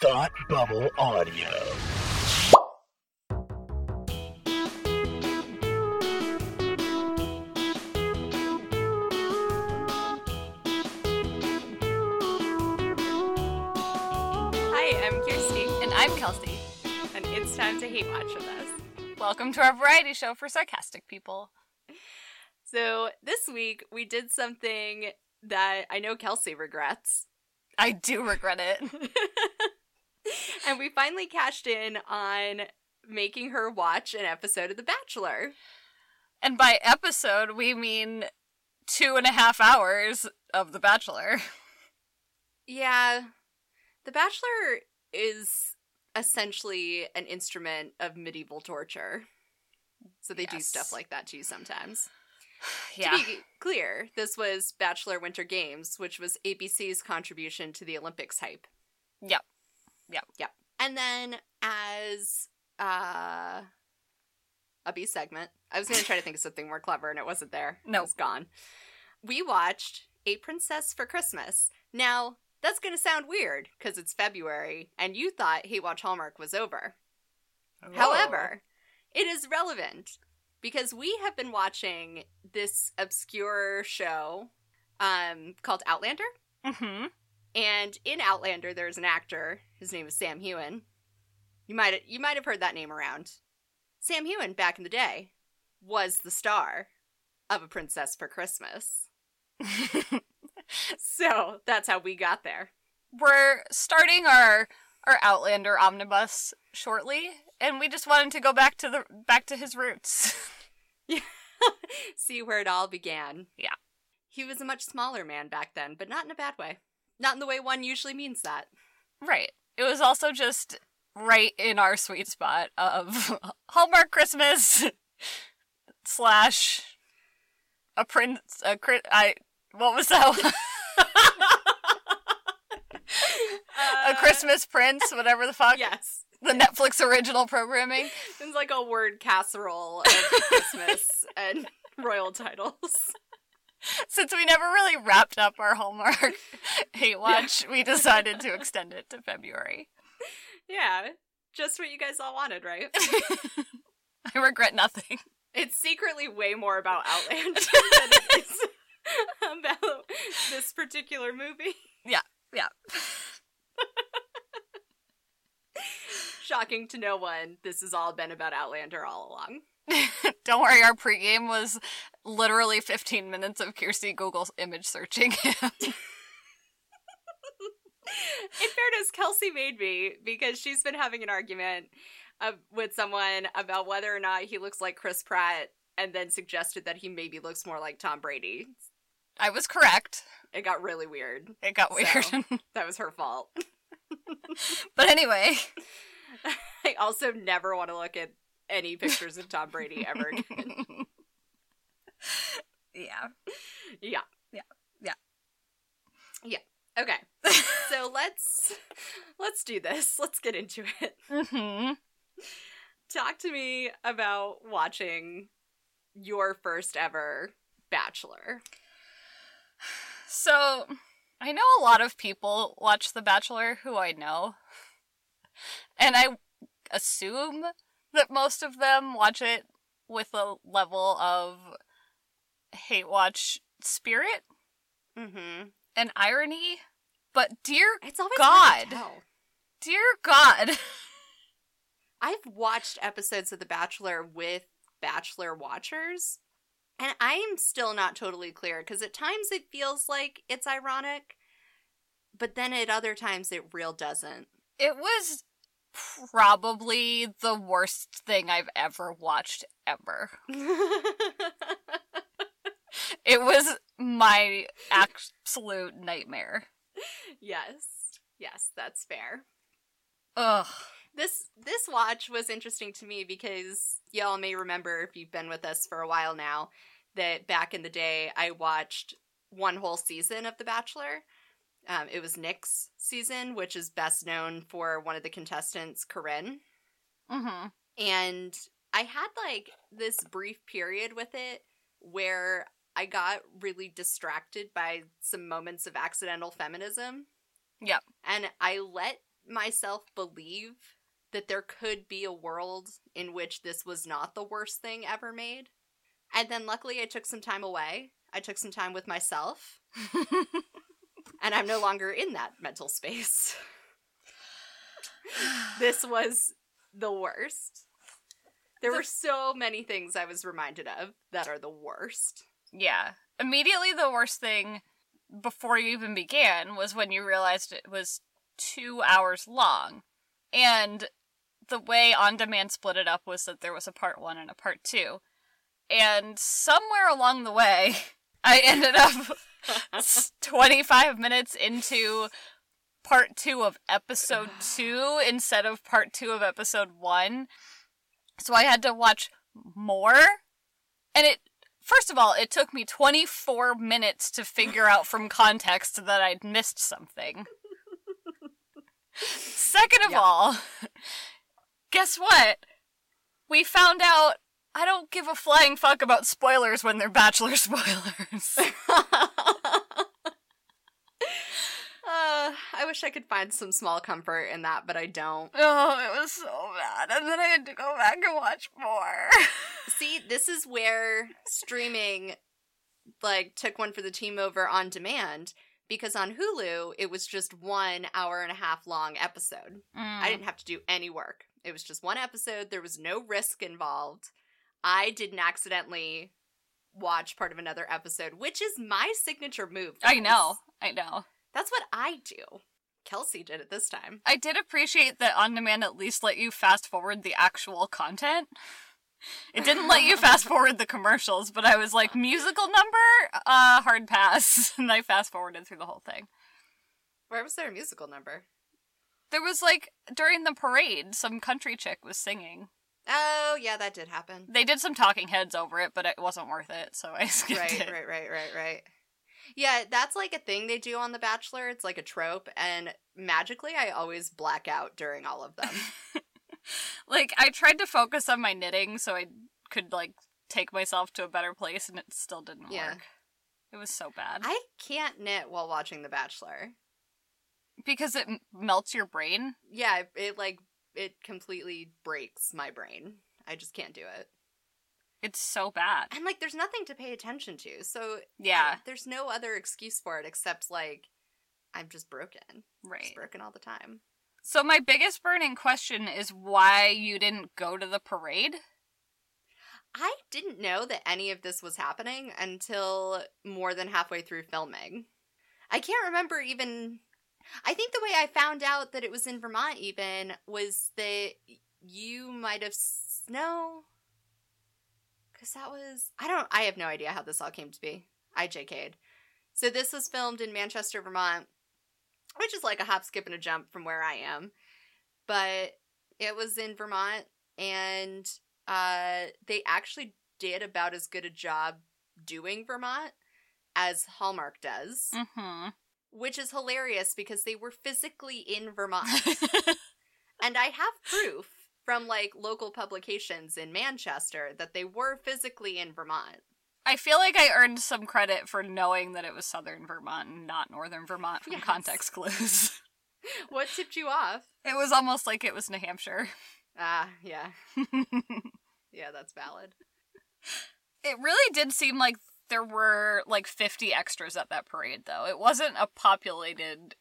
Thought Bubble Audio. Hi, I'm Kirsty, And I'm Kelsey. and it's time to hate watch with us. Welcome to our variety show for sarcastic people. So this week we did something that I know Kelsey regrets, I do regret it. and we finally cashed in on making her watch an episode of The Bachelor. And by episode, we mean two and a half hours of The Bachelor. Yeah, The Bachelor is essentially an instrument of medieval torture. So they do stuff like that to you sometimes. Yeah. To be clear, this was Bachelor Winter Games, which was ABC's contribution to the Olympics hype. Yep. Yep. Yep. And then as uh a B segment, I was going to try to think of something more clever and it wasn't there. No. It's gone. We watched A Princess for Christmas. Now, that's going to sound weird because it's February and you thought Hate Watch Hallmark was over. However, it is relevant because we have been watching this obscure show um, called Outlander. hmm And in Outlander, there's an actor. His name is Sam Heughan. You might you might have heard that name around. Sam Heughan, back in the day, was the star of A Princess for Christmas. So that's how we got there. We're starting our our Outlander omnibus shortly, and we just wanted to go back to the back to his roots. See where it all began. Yeah. He was a much smaller man back then, but not in a bad way. Not in the way one usually means that. right. It was also just right in our sweet spot of Hallmark Christmas slash a prince a cri- I what was that? one? a Christmas Prince, whatever the fuck. Uh, Yes. The Netflix original programming. It's like a word casserole of Christmas and royal titles. Since we never really wrapped up our Hallmark hate watch, we decided to extend it to February. Yeah. Just what you guys all wanted, right? I regret nothing. It's secretly way more about Outlander than it is about this particular movie. Yeah, yeah. Shocking to no one, this has all been about Outlander all along. Don't worry, our pregame was literally 15 minutes of Kirsty Google image searching him. In fairness, Kelsey made me because she's been having an argument uh, with someone about whether or not he looks like Chris Pratt and then suggested that he maybe looks more like Tom Brady. I was correct. It got really weird. It got weird. So- That was her fault. but anyway, I also never want to look at any pictures of Tom Brady ever again. Yeah. yeah. Yeah. Yeah. Yeah. Okay. so let's let's do this. Let's get into it. hmm Talk to me about watching your first ever Bachelor. So, I know a lot of people watch The Bachelor who I know. And I assume that most of them watch it with a level of hate watch spirit Mm-hmm. and irony. But dear, It's always God. dear God. I've watched episodes of The Bachelor with Bachelor watchers, and I'm still not totally clear because at times it feels like it's ironic, but then at other times it real doesn't. It was probably the worst thing I've ever watched ever. It was my absolute nightmare. yes, yes, that's fair. Ugh. This this watch was interesting to me because y'all may remember if you've been with us for a while now that back in the day I watched one whole season of The Bachelor. Um, it was Nick's season, which is best known for one of the contestants, Corinne. Mm-hmm. And I had like this brief period with it where I got really distracted by some moments of accidental feminism. Yep. And I let myself believe that there could be a world in which this was not the worst thing ever made. And then luckily I took some time away. I took some time with myself, and I'm no longer in that mental space. this was the worst. There were so many things I was reminded of that are the worst. yeah. Immediately, the worst thing before you even began was when you realized it was two hours long. And the way On Demand split it up was that there was a part one and a part two. And somewhere along the way, I ended up 25 minutes into part two of episode two instead of part two of episode one. So I had to watch more. And it, first of all, it took me 24 minutes to figure out from context that I'd missed something. Second of Yeah. all, guess what? We found out I don't give a flying fuck about spoilers when they're Bachelor spoilers. Uh, I wish I could find some small comfort in that, but I don't. oh, it was so bad. And then I had to go back and watch more. See, this is where streaming like took one for the team over on demand because on Hulu it was just one hour and a half long episode. I didn't have to do any work. It was just one episode. There was no risk involved. I didn't accidentally watch part of another episode, which is my signature move. I know. I know. That's what I do. Kelsey did it this time. I did appreciate that On Demand at least let you fast forward the actual content. It didn't let you fast forward the commercials, but I was like, musical number? Uh, hard pass. And I fast forwarded through the whole thing. Where was there a musical number? There was like, during the parade, some country chick was singing. Oh, yeah, that did happen. They did some talking heads over it, but it wasn't worth it, so I skipped right, it. right, right, right, right. Yeah, that's like a thing they do on The Bachelor. It's like a trope, and magically, I always black out during all of them. Like, I tried to focus on my knitting so I could, like, take myself to a better place, and it still didn't Yeah. work. It was so bad. I can't knit while watching The Bachelor. because it m- melts your brain. Yeah, it, it like it completely breaks my brain. I just can't do it. It's so bad. And like, there's nothing to pay attention to, so Yeah, I- there's no other excuse for it except like I'm just broken, right. just broken all the time. So my biggest burning question is why you didn't go to the parade? I didn't know that any of this was happening until more than halfway through filming. I can't remember even. I think the way I found out that it was in Vermont even was that you might have no, because that was I don't I have no idea how this all came to be. I JK'd. So this was filmed in Manchester, Vermont, which is like a hop, skip, and a jump from where I am, but it was in Vermont and uh, they actually did about as good a job doing Vermont as Hallmark does, Mm-hmm. which is hilarious because they were physically in Vermont. and I have proof from like local publications in Manchester that they were physically in Vermont. I feel like I earned some credit for knowing that it was southern Vermont and not northern Vermont from Yes. context clues. What tipped you off? it was almost like it was New Hampshire. Ah, yeah. Yeah, that's valid. It really did seem like there were like 50 extras at that parade, though. It wasn't a populated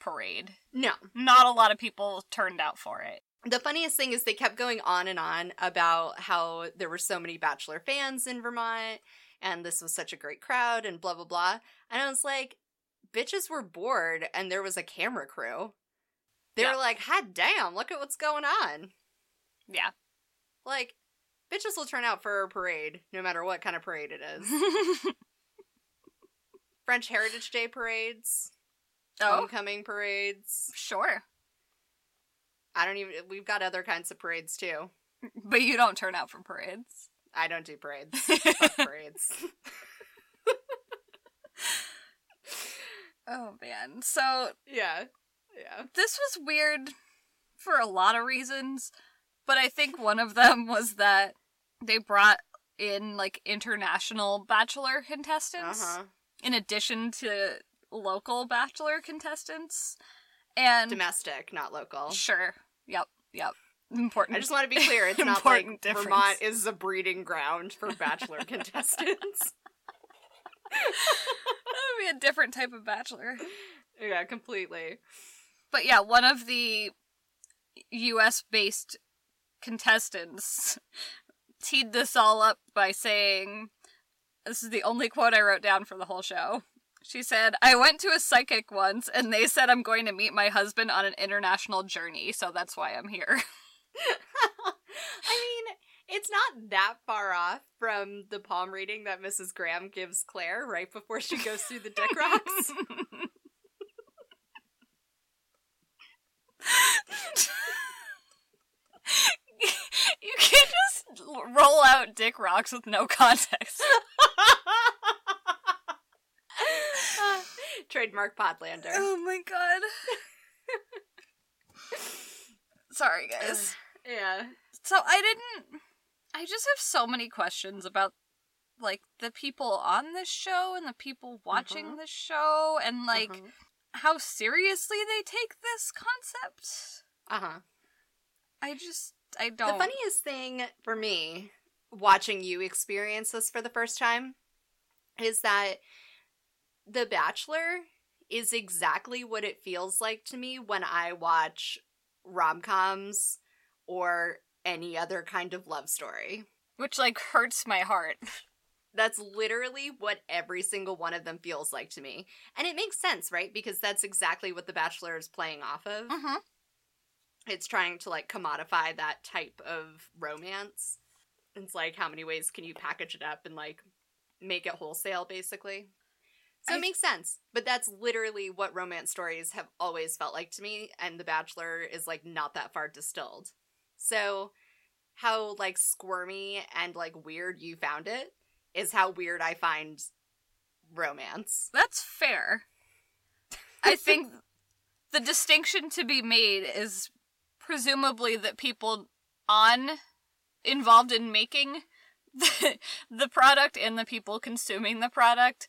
parade. No. Not a lot of people turned out for it. The funniest thing is they kept going on and on about how there were so many Bachelor fans in Vermont and this was such a great crowd and blah blah blah. And I was like, bitches were bored and there was a camera crew. They Yeah. were like, hot damn, look at what's going on. Yeah. Like, bitches will turn out for a parade, no matter what kind of parade it is. French Heritage Day parades, oh, homecoming parades. sure. I don't even, we've got other kinds of parades too. But you don't turn out for parades. I don't do parades. Fuck parades. Oh man. So Yeah. Yeah. this was weird for a lot of reasons, but I think one of them was that they brought in like international bachelor contestants Uh huh. in addition to local bachelor contestants. And Domestic, not local. sure. Yep. Yep. Important. I just want to be clear. It's not like difference. Vermont is a breeding ground for bachelor contestants. that would be a different type of bachelor. yeah, completely. But yeah, one of the US based contestants teed this all up by saying this is the only quote I wrote down for the whole show. She said, I went to a psychic once and they said I'm going to meet my husband on an international journey, so that's why I'm here. I mean, it's not that far off from the palm reading that Mrs. Graham gives Claire right before she goes through the dick rocks. you can't just roll out dick rocks with no context. Trademark Podlander. Oh my god. Sorry, guys. Yeah. So I didn't. I just have so many questions about like the people on this show and the people watching Mhm. this show and like uh-huh. how seriously they take this concept. uh-huh. I just I don't. The funniest thing for me watching you experience this for the first time is that The Bachelor is exactly what it feels like to me when I watch rom coms or any other kind of love story. which like hurts my heart. That's literally what every single one of them feels like to me. And it makes sense, right? Because that's exactly what The Bachelor is playing off of. Mm-hmm. It's trying to like commodify that type of romance. It's like how many ways can you package it up and like make it wholesale basically. So I- it makes sense. But that's literally what romance stories have always felt like to me and The Bachelor is like not that far distilled. So how like squirmy and like weird you found it is how weird I find romance. That's fair. I think the distinction to be made is presumably that people on involved in making the, the product and the people consuming the product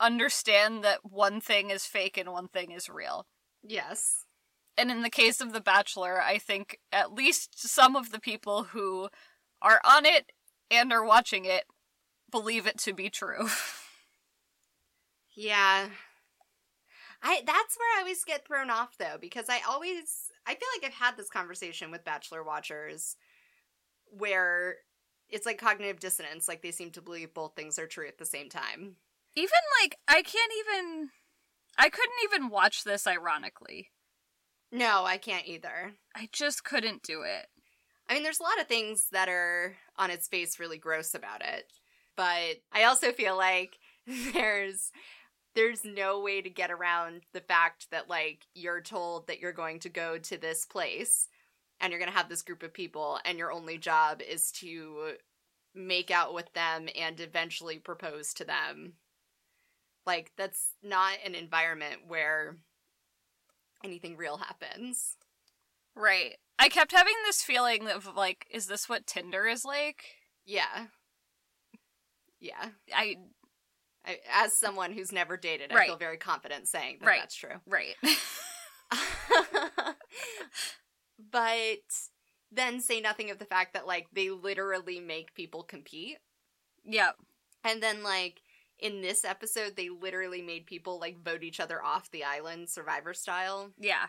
understand that one thing is fake and one thing is real. Yes. And in the case of The Bachelor, I think at least some of the people who are on it and are watching it believe it to be true. Yeah. I that's where I always get thrown off though because I always I feel like I've had this conversation with bachelor watchers where it's like cognitive dissonance like they seem to believe both things are true at the same time. Even like I can't even I couldn't even watch this ironically. No, I can't either. I just couldn't do it. I mean there's a lot of things that are on its face really gross about it. But I also feel like there's there's no way to get around the fact that like you're told that you're going to go to this place and you're going to have this group of people and your only job is to make out with them and eventually propose to them. Like that's not an environment where anything real happens. Right. I kept having this feeling of like is this what Tinder is like? Yeah. Yeah. I I, as someone who's never dated, I feel very confident saying that Right. that's true. right. but then say nothing of the fact that like they literally make people compete. yep. And then like in this episode they literally made people like vote each other off the island survivor style Yeah.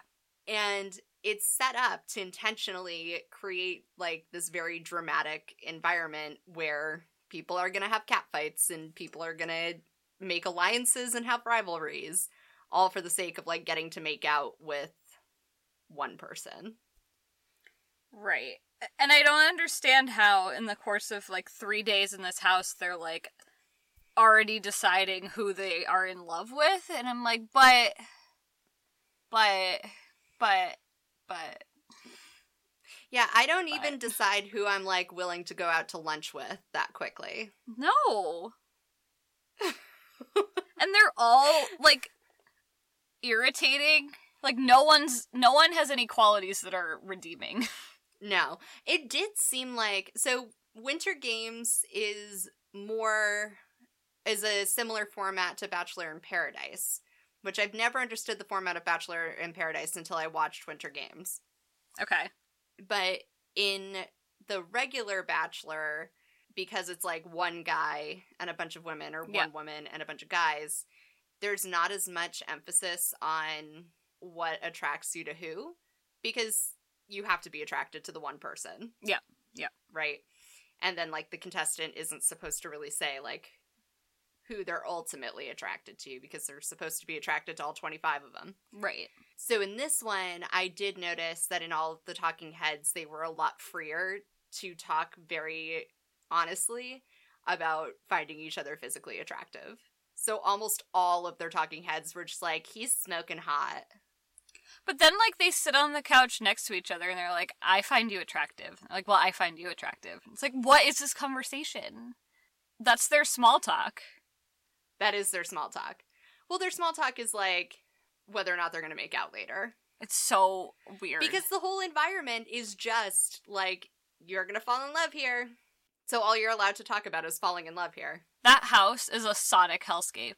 and it's set up to intentionally create like this very dramatic environment where people are going to have catfights and people are going to make alliances and have rivalries all for the sake of like getting to make out with one person. Right. And I don't understand how, in the course of like three days in this house, they're like already deciding who they are in love with. And I'm like, but, but, but, but. Yeah, I don't But- even decide who I'm like willing to go out to lunch with that quickly. No. and they're all like irritating. Like no one's no one has any qualities that are redeeming. No, it did seem like so. Winter Games is more is a similar format to Bachelor in Paradise, which I've never understood the format of Bachelor in Paradise until I watched Winter Games. Okay. But in the regular Bachelor, because it's like one guy and a bunch of women, or one Yeah. woman and a bunch of guys, there's not as much emphasis on what attracts you to who, because you have to be attracted to the one person. Yeah. Yeah. Right. And then, like, the contestant isn't supposed to really say, like, who they're ultimately attracted to because they're supposed to be attracted to all 25 of them. Right. So in this one, I did notice that in all of the talking heads, they were a lot freer to talk very honestly about finding each other physically attractive. So almost all of their talking heads were just like, he's smoking hot. But then, like, they sit on the couch next to each other and they're like, I find you attractive. Like, well, I find you attractive. It's like, what is this conversation? That's their small talk. That is their small talk. Well, their small talk is like whether or not they're going to make out later. It's so weird. Because the whole environment is just like, you're going to fall in love here. So all you're allowed to talk about is falling in love here. that house is a sonic hellscape.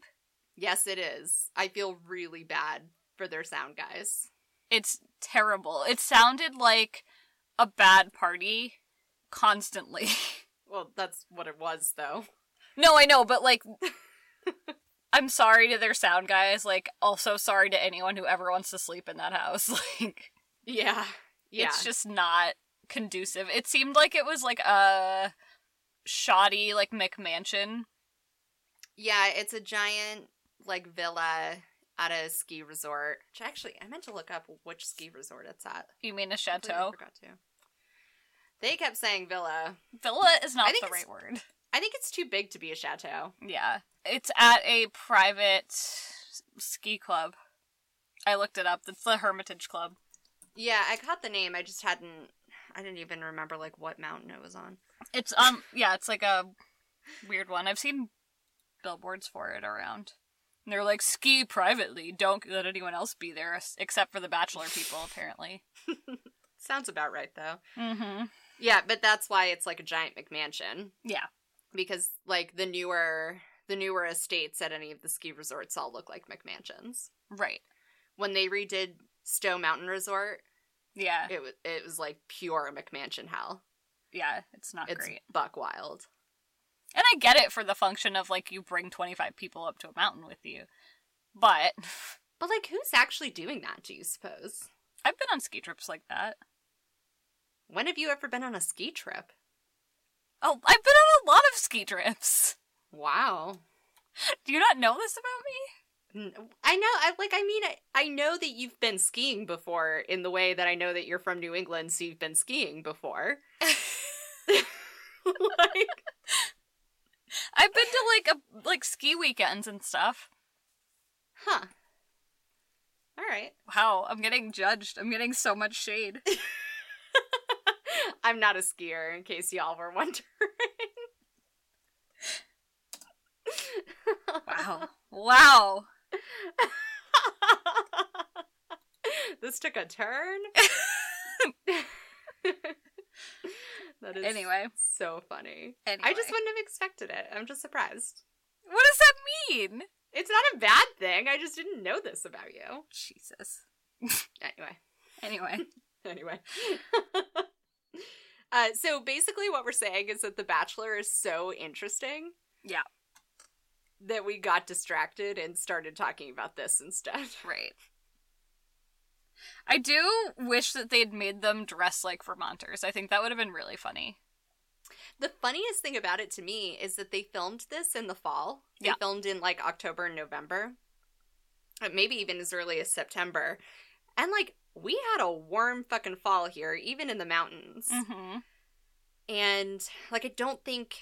Yes, it is. I feel really bad for their sound guys. It's terrible. It sounded like a bad party constantly. Well, that's what it was, though. no, I know, but like, I'm sorry to their sound guys. Like, also sorry to anyone who ever wants to sleep in that house. Like, Yeah. Yeah. it's just not conducive. It seemed like it was like a shoddy, like McMansion. yeah, it's a giant, like, villa at a ski resort. Which actually, I meant to look up which ski resort it's at. You mean a Completely chateau? forgot to. They kept saying villa. Villa is not the right word. I think it's too big to be a chateau. Yeah. It's at a private ski club. I looked it up. It's the Hermitage Club. Yeah, I caught the name. I just hadn't. I didn't even remember like what mountain it was on. It's um yeah, it's like a weird one. I've seen billboards for it around. And they're like ski privately. Don't let anyone else be there except for the bachelor people apparently. Sounds about right though. Mhm. Yeah, but that's why it's like a giant McMansion. Yeah. because like the newer the newer estates at any of the ski resorts all look like McMansions. Right. When they redid Stowe Mountain Resort, Yeah. it was it was like pure McMansion hell. Yeah, it's not It's great. buck wild. And I get it for the function of like you bring 25 people up to a mountain with you. But But like who's actually doing that, do you suppose? I've been on ski trips like that. When have you ever been on a ski trip? Oh, I've been on a lot of ski trips. Wow. Do you not know this about me? I know. I like. I mean, I, I know that you've been skiing before. In the way that I know that you're from New England, so you've been skiing before. like, I've been to like a like ski weekends and stuff. huh? All right. Wow, I'm getting judged. I'm getting so much shade. I'm not a skier, in case y'all were wondering. Wow. Wow. this took a turn. that is Anyway. so funny. Anyway. I just wouldn't have expected it. I'm just surprised. What does that mean? It's not a bad thing. I just didn't know this about you. Jesus. Anyway. Anyway. anyway. uh, so basically, what we're saying is that The Bachelor is so interesting. Yeah. That we got distracted and started talking about this instead. Right. I do wish that they'd made them dress like Vermonters. I think that would have been really funny. The funniest thing about it to me is that they filmed this in the fall. They Yeah. filmed in like October and November. Uh, Maybe even as early as September. And like, we had a warm fucking fall here, even in the mountains. Mm-hmm. And like I don't think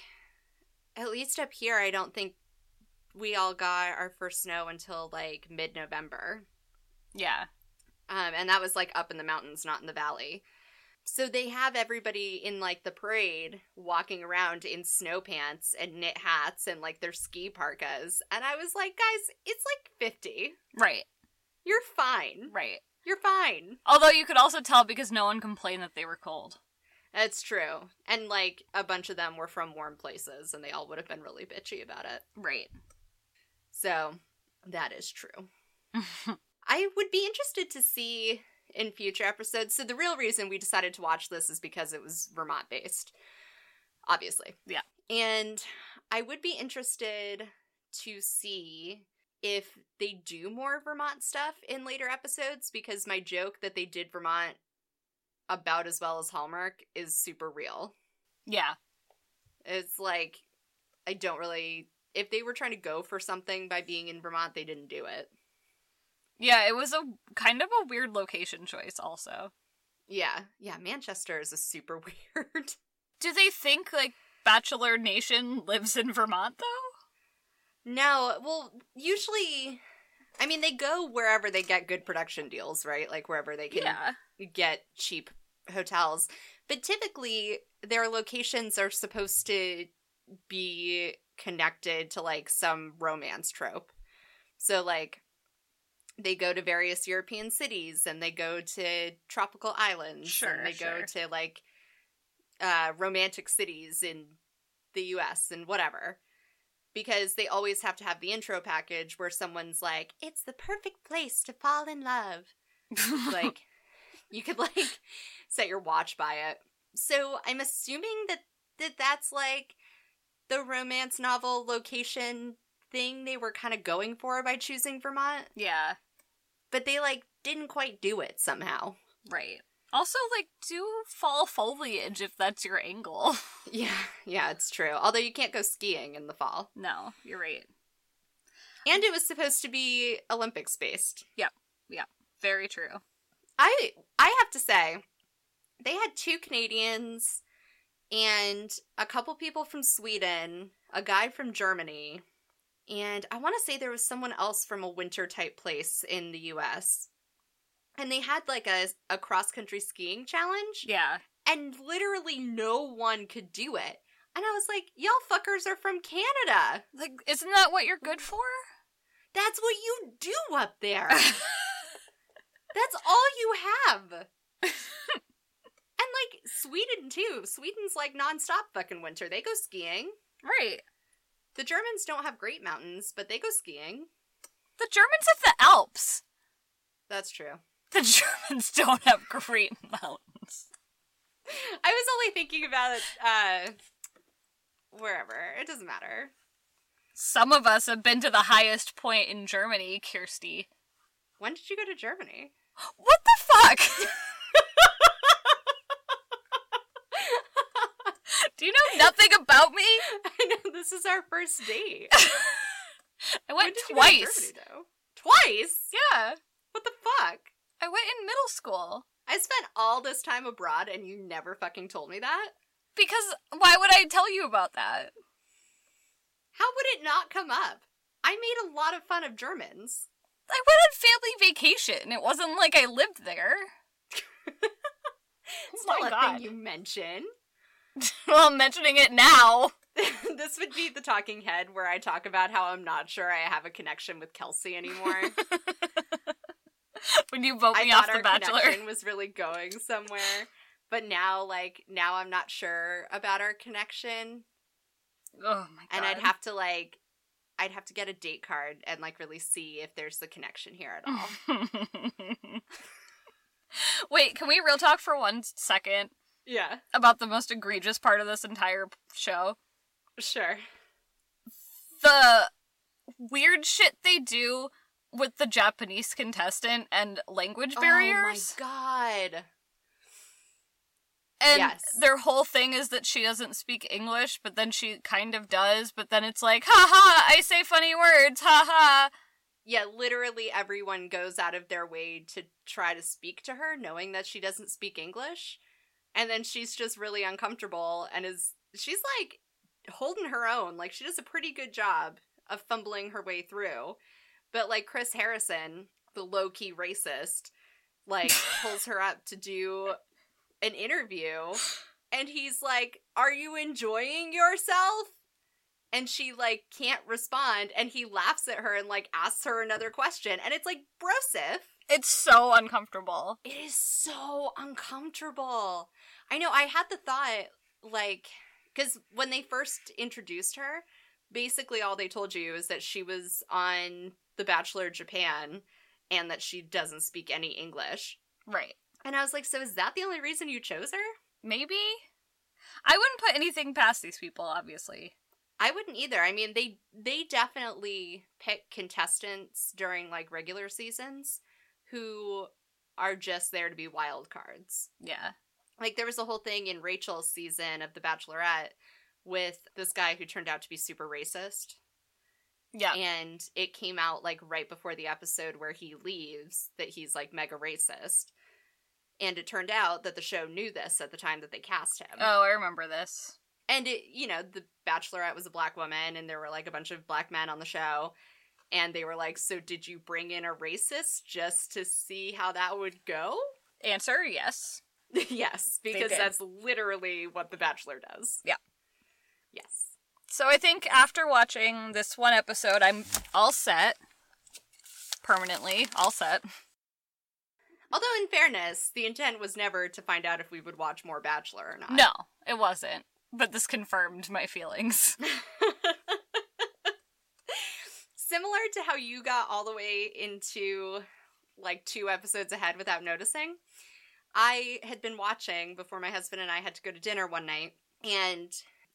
at least up here I don't think we all got our first snow until like mid-November. Yeah. Um and that was like up in the mountains, not in the valley. So they have everybody in like the parade walking around in snow pants and knit hats and like their ski parkas. And I was like, guys, it's like 50. Right. You're fine. Right. You're fine. Although you could also tell because no one complained that they were cold. That's true. And like a bunch of them were from warm places and they all would have been really bitchy about it. Right. So that is true. I would be interested to see in future episodes. So the real reason we decided to watch this is because it was Vermont based. Obviously. Yeah. And I would be interested to see if they do more Vermont stuff in later episodes because my joke that they did Vermont about as well as Hallmark is super real. yeah. It's like I don't really if they were trying to go for something by being in Vermont, they didn't do it. Yeah, it was a kind of a weird location choice also. Yeah. Yeah, Manchester is a super weird. Do they think like Bachelor Nation lives in Vermont though? No, well, usually I mean they go wherever they get good production deals, right? Like wherever they can Yeah. get cheap hotels. But typically, their locations are supposed to be connected to like some romance trope. So, like, they go to various European cities and they go to tropical islands Sure, and they sure. go to like uh, romantic cities in the US and whatever. Because they always have to have the intro package where someone's like, it's the perfect place to fall in love like you could like set your watch by it so i'm assuming that that that's like the romance novel location thing they were kind of going for by choosing vermont yeah, but they like didn't quite do it somehow right. Also, like, do fall foliage if that's your angle. yeah yeah it's true although you can't go skiing in the fall no, you're right. and it was supposed to be olympics based Yep, yep, Very true. I I have to say, they had two Canadians and a couple people from Sweden, a guy from Germany, and I want to say there was someone else from a winter type place in the US. And they had like a a cross country skiing challenge, Yeah. and literally no one could do it. And I was like, y'all fuckers are from Canada. Like, isn't that what you're good for? That's what you do up there. That's all you have. Like Sweden too. Sweden's like nonstop fucking winter. They go skiing. right. The Germans don't have great mountains, but they go skiing. The Germans have the Alps. That's true. The Germans don't have great mountains. I was only thinking about uh wherever. It doesn't matter. Some of us have been to the highest point in Germany, Kirsty. When did you go to Germany? What the fuck? Do you know nothing about me? I know this is our first date. I went did you go to twice. Germany, though? Twice? Yeah. What the fuck? I went in middle school. I spent all this time abroad and you never fucking told me that? Because why would I tell you about that? How would it not come up? I made a lot of fun of Germans. I went on family vacation. It wasn't like I lived there. It's Oh not a God. thing you mention. well, I'm mentioning it now. this would be the talking head where I talk about how I'm not sure I have a connection with Kelsey anymore. when you vote I me thought off The Bachelor. connection was really going somewhere, but now, like, now I'm not sure about our connection, Oh my god. and I'd have to like, I'd have to get a date card and like really see if there's the connection here at all. Wait, can we real talk for one second yeah, about the most egregious part of this entire show? sure. The weird shit they do with the Japanese contestant and language barriers. Oh my god. And Yes. their whole thing is that she doesn't speak English, but then she kind of does, but then it's like, ha ha, I say funny words, ha ha. Yeah, literally everyone goes out of their way to try to speak to her, knowing that she doesn't speak English. And then she's just really uncomfortable and is she's like holding her own. Like she does a pretty good job of fumbling her way through. But like Chris Harrison, the low key racist, like pulls her up to do an interview and he's like, Are you enjoying yourself? And she like can't respond and he laughs at her and like asks her another question. And it's like, Brosif, It's so uncomfortable. it is so uncomfortable. I know, I had the thought, like, because when they first introduced her, basically all they told you is that she was on The Bachelor Japan and that she doesn't speak any English. Right. And I was like, so is that the only reason you chose her? Maybe. I wouldn't put anything past these people, obviously. I wouldn't either. I mean, they they definitely pick contestants during like regular seasons who are just there to be wild cards. Yeah. Like there was a whole thing in Rachel's season of The Bachelorette with this guy who turned out to be super racist. Yeah. And it came out like right before the episode where he leaves that he's like mega racist. And it turned out that the show knew this at the time that they cast him. oh, I remember this. And it, you know, the Bachelorette was a black woman, and there were like a bunch of black men on the show. And they were like, So did you bring in a racist just to see how that would go? Answer yes. yes, because that's literally what The Bachelor does. Yeah. Yes. So I think after watching this one episode, I'm all set. Permanently all set. Although, in fairness, the intent was never to find out if we would watch more Bachelor or not. No, it wasn't. But this confirmed my feelings. Similar to how you got all the way into like two episodes ahead without noticing, I had been watching before my husband and I had to go to dinner one night, and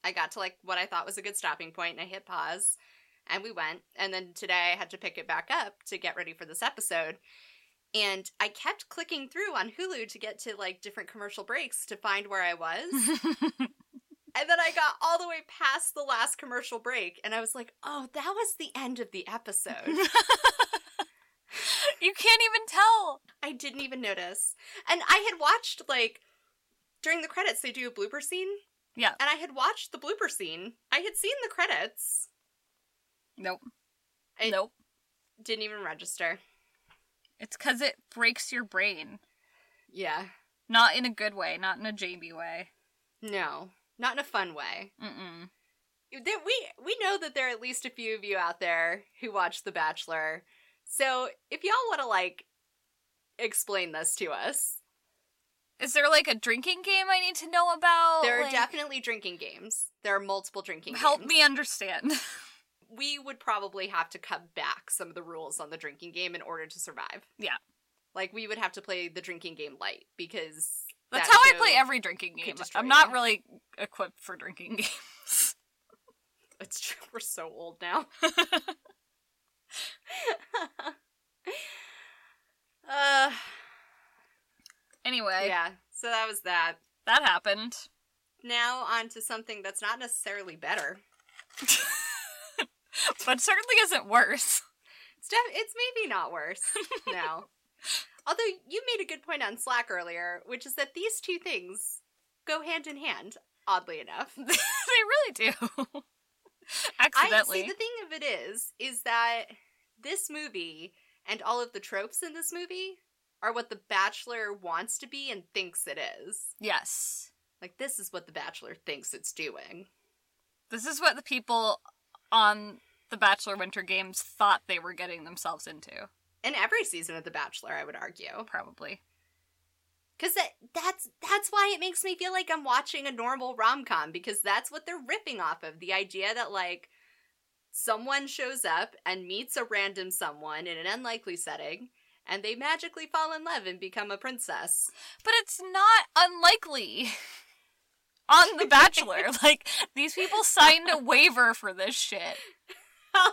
I got to like what I thought was a good stopping point, and I hit pause, and we went. And then today I had to pick it back up to get ready for this episode. And I kept clicking through on Hulu to get to like different commercial breaks to find where I was. And then I got all the way past the last commercial break, and I was like, oh, that was the end of the episode. you can't even tell. I didn't even notice. And I had watched, like, during the credits, they do a blooper scene. Yeah. And I had watched the blooper scene. I had seen the credits. Nope. I nope. didn't even register. It's because it breaks your brain. Yeah. Not in a good way, not in a Jamie way. No. Not in a fun way. Mm-mm. We we know that there are at least a few of you out there who watch The Bachelor. So if y'all want to like explain this to us, Is there like a drinking game I need to know about? There are Like, definitely drinking games. There are multiple drinking games. Help games. me understand. We would probably have to cut back some of the rules on the drinking game in order to survive. Yeah. Like we would have to play the drinking game light because That's that how I play every drinking game. I'm not you. really equipped for drinking games. It's true. We're so old now. uh, anyway, yeah. So that was that. that happened. Now on to something that's not necessarily better. but certainly isn't worse. It's def- it's maybe not worse now. Although you made a good point on Slack earlier, which is that these two things go hand in hand. Oddly enough, they really do. I Accidentally. see. The thing of it is, is that this movie and all of the tropes in this movie are what The Bachelor wants to be and thinks it is. yes. Like this is what The Bachelor thinks it's doing. This is what the people on the Bachelor Winter Games thought they were getting themselves into. In every season of The Bachelor, I would argue. Probably. Because that, that's that's why it makes me feel like I'm watching a normal rom com because that's what they're ripping off of the idea that like someone shows up and meets a random someone in an unlikely setting and they magically fall in love and become a princess. But it's not unlikely. On The Bachelor. like, these people signed a waiver for this shit.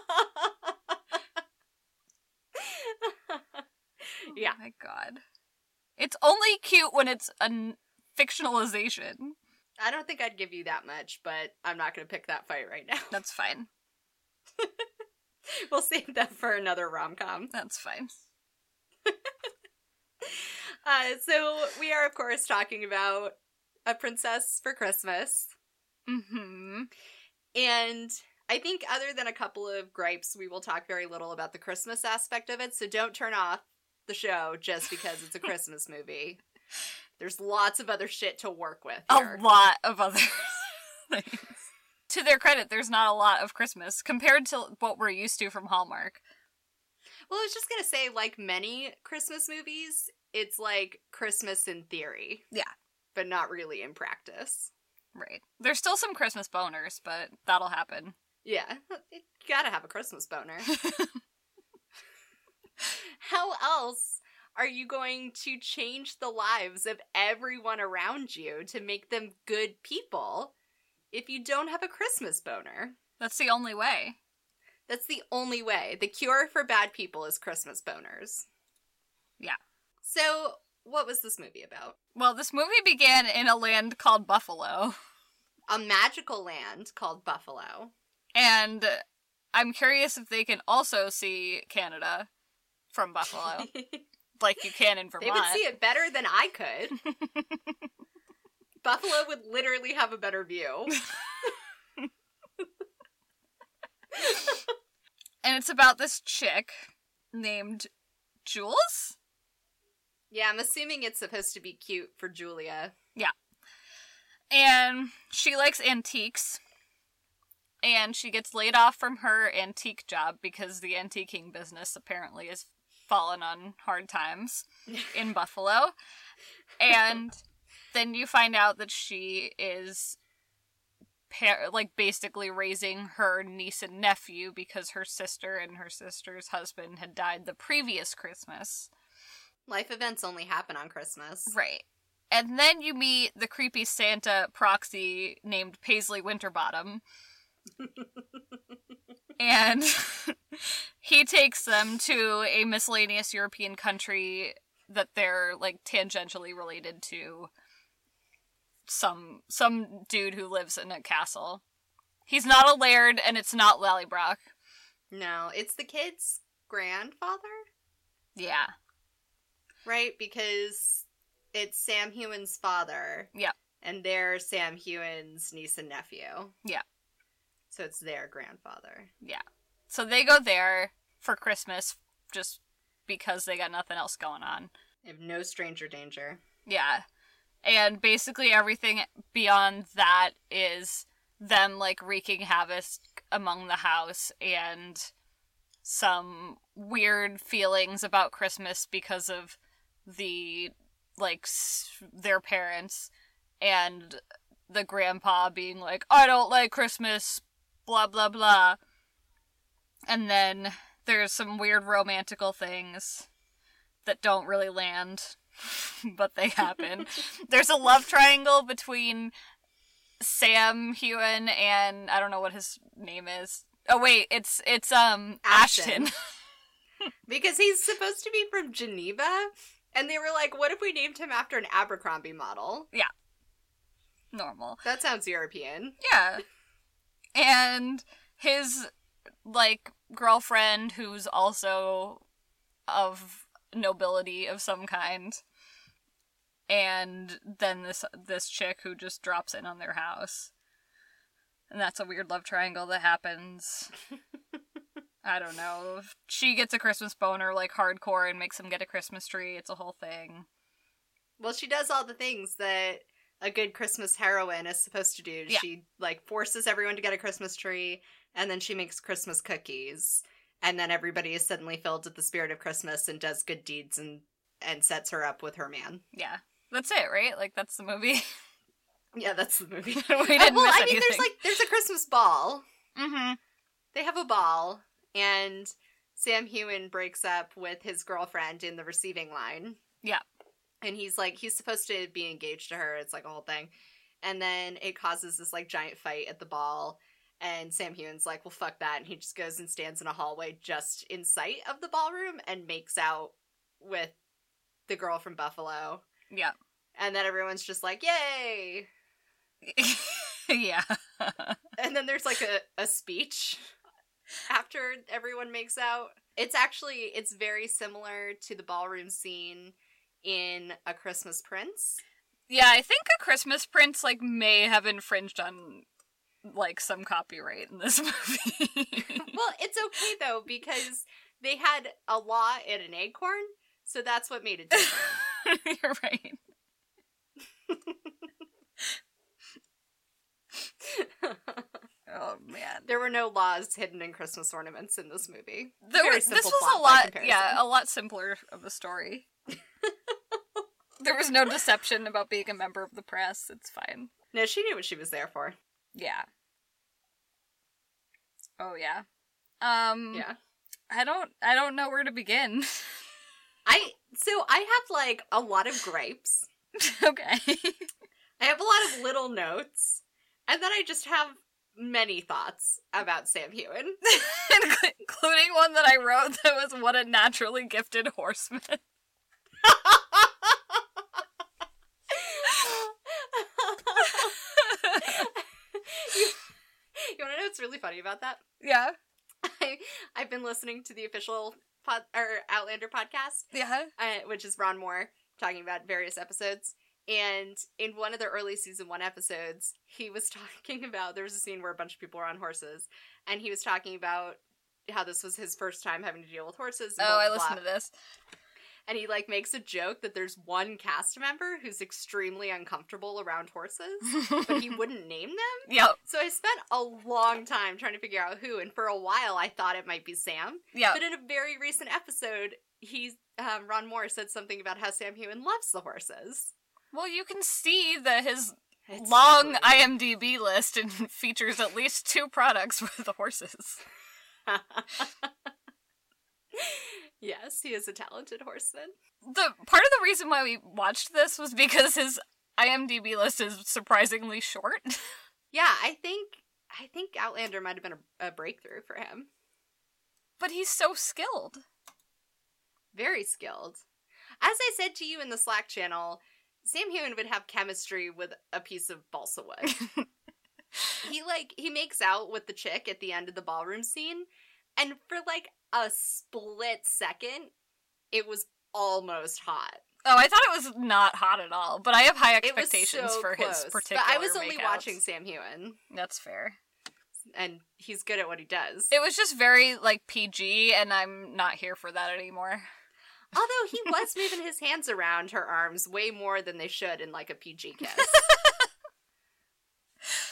yeah, Oh my god. It's only cute when it's a n- fictionalization. I don't think I'd give you that much, but I'm not going to pick that fight right now. That's fine. we'll save that for another rom com. That's fine. Uh, so we are, of course, talking about a princess for Christmas. Mm-hmm. And I think, other than a couple of gripes, we will talk very little about the Christmas aspect of it. So don't turn off the show just because it's a Christmas movie. There's lots of other shit to work with. Here. A lot of other things. To their credit, there's not a lot of Christmas compared to what we're used to from Hallmark. Well, I was just gonna say, like many Christmas movies, it's like Christmas in theory. Yeah. But not really in practice. Right. There's still some Christmas boners, but that'll happen. Yeah. You gotta have a Christmas boner. how else are you going to change the lives of everyone around you to make them good people if you don't have a Christmas boner? That's the only way. That's the only way. The cure for bad people is Christmas boners. Yeah. So, what was this movie about? Well, this movie began in a land called Buffalo. A magical land called Buffalo. And I'm curious if they can also see Canada from Buffalo, like you can in Vermont. They would see it better than I could. Buffalo would literally have a better view. and it's about this chick named Jules? Yeah, I'm assuming it's supposed to be cute for Julia. Yeah. And she likes antiques. And she gets laid off from her antique job because the antiquing business apparently has fallen on hard times in Buffalo. And then you find out that she is par- like basically raising her niece and nephew because her sister and her sister's husband had died the previous Christmas. Life events only happen on Christmas. Right. And then you meet the creepy Santa proxy named Paisley Winterbottom. and he takes them to a miscellaneous European country that they're like tangentially related to some some dude who lives in a castle. He's not a laird and it's not Lallybroch. No, it's the kid's grandfather, Yeah. right? Because it's Sam Heughan's father. Yeah. And they're Sam Heughan's niece and nephew. Yeah. So it's their grandfather. Yeah. So they go there for Christmas just because they got nothing else going on. They have no stranger danger. Yeah. And basically everything beyond that is them like wreaking havoc among the house and some weird feelings about Christmas because of the like their parents and the grandpa being like I don't like Christmas blah blah blah. And then there's some weird romantical things that don't really land but they happen. There's a love triangle between Sam Heughan and I don't know what his name is. Oh wait, it's it's um Ashton. Ashton. Because he's supposed to be from Geneva. And they were like, what if we named him after an Abercrombie model? Yeah. Normal. That sounds European. Yeah. And his like girlfriend who's also of nobility of some kind. And then this this chick who just drops in on their house. And that's a weird love triangle that happens. I don't know. She gets a Christmas boner like hardcore and makes him get a Christmas tree. It's a whole thing. Well, she does all the things that a good Christmas heroine is supposed to do. Yeah. She like forces everyone to get a Christmas tree, and then she makes Christmas cookies, and then everybody is suddenly filled with the spirit of Christmas and does good deeds and and sets her up with her man. Yeah. That's it, right? Like that's the movie. Yeah, that's the movie. we Uh, didn't well, miss I mean, anything. there's like there's a Christmas ball. mm-hmm. They have a ball, and Sam Heughan breaks up with his girlfriend in the receiving line. Yeah. and he's like he's supposed to be engaged to her. It's like a whole thing, and then it causes this like giant fight at the ball. And Sam Heughan's like, well, fuck that. And he just goes and stands in a hallway just in sight of the ballroom and makes out with the girl from Buffalo. Yeah. And then everyone's just like, yay. yeah. And then there's like a, a speech after everyone makes out. It's actually it's very similar to the ballroom scene in A Christmas Prince. Yeah, I think a Christmas Prince like may have infringed on like some copyright in this movie. Well, it's okay though because they had a law and an acorn, so that's what made it different. You're right. Oh man. there were no laws hidden in Christmas ornaments in this movie. There Very was, this was a lot yeah, a lot simpler of a story. there was no deception about being a member of the press. It's fine. No, she knew what she was there for. Yeah. Oh yeah. Um Yeah. I don't I don't know where to begin. I so I have like a lot of gripes. okay. I have a lot of little notes, and then I just have many thoughts about Sam Hewen. Including one that I wrote that was what a naturally gifted horseman. you, you want to know what's really funny about that? Yeah. I, I've been listening to the official pod, or Outlander podcast, Yeah. uh, which is Ron Moore talking about various episodes. And in one of the early season one episodes, he was talking about there was a scene where a bunch of people were on horses, and he was talking about how this was his first time having to deal with horses. Oh, blah, I listened blah. to this. And he like makes a joke that there's one cast member who's extremely uncomfortable around horses, but he wouldn't name them. yep. So I spent a long time trying to figure out who, and for a while I thought it might be Sam. Yep. But in a very recent episode, he um, Ron Moore said something about how Sam Heughan loves the horses. Well, you can see that his It's long. IMDb list and features at least two products with the horses. Yes, he is a talented horseman. The part of the reason why we watched this was because his IMDb list is surprisingly short. Yeah, I think I think Outlander might have been a, a breakthrough for him. but he's so skilled. Very skilled. As I said to you in the Slack channel, Sam Heughan would have chemistry with a piece of balsa wood. he like he makes out with the chick at the end of the ballroom scene, and for like a split second, it was almost hot. Oh, I thought it was not hot at all, but I have high expectations so for close. his particular. But I was only makeouts. watching Sam Heughan, That's fair. and he's good at what he does. It was just very like PG, and I'm not here for that anymore. Although he was moving his hands around her arms way more than they should in like a PG kiss.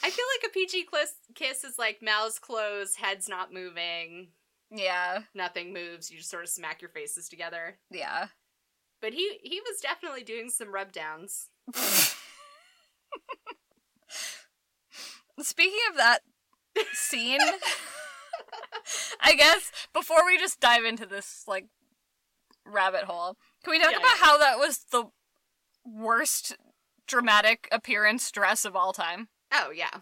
I feel like a peachy kiss, kiss is like mouths closed, heads not moving, Yeah, nothing moves. You just sort of smack your faces together. yeah. But he he was definitely doing some rub downs. Speaking of that scene, I guess before we just dive into this like rabbit hole, can we talk Yeah, about yeah. how that was the worst dramatic appearance dress of all time? Oh yeah,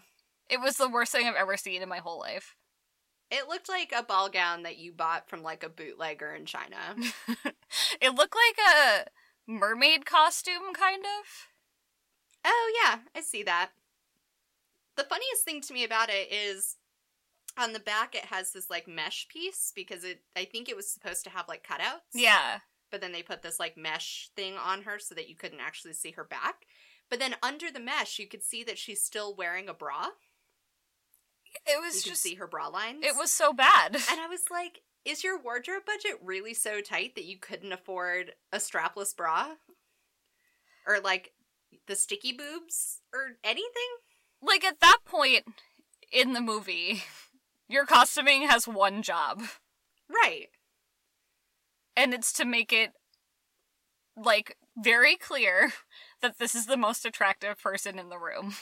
It was the worst thing I've ever seen in my whole life. it looked like a ball gown that you bought from like a bootlegger in China. it looked like a mermaid costume, kind of. Oh yeah, I see that. The funniest thing to me about it is on the back it has this like mesh piece because it I think it was supposed to have like cutouts. Yeah. But then they put this like mesh thing on her so that you couldn't actually see her back. But then under the mesh you could see that she's still wearing a bra. It You was could just see her bra lines. it was so bad. And I was like, is your wardrobe budget really so tight that you couldn't afford a strapless bra? Or like the sticky boobs or anything? like at that point in the movie, your costuming has one job, Right. and it's to make it like very clear that this is the most attractive person in the room.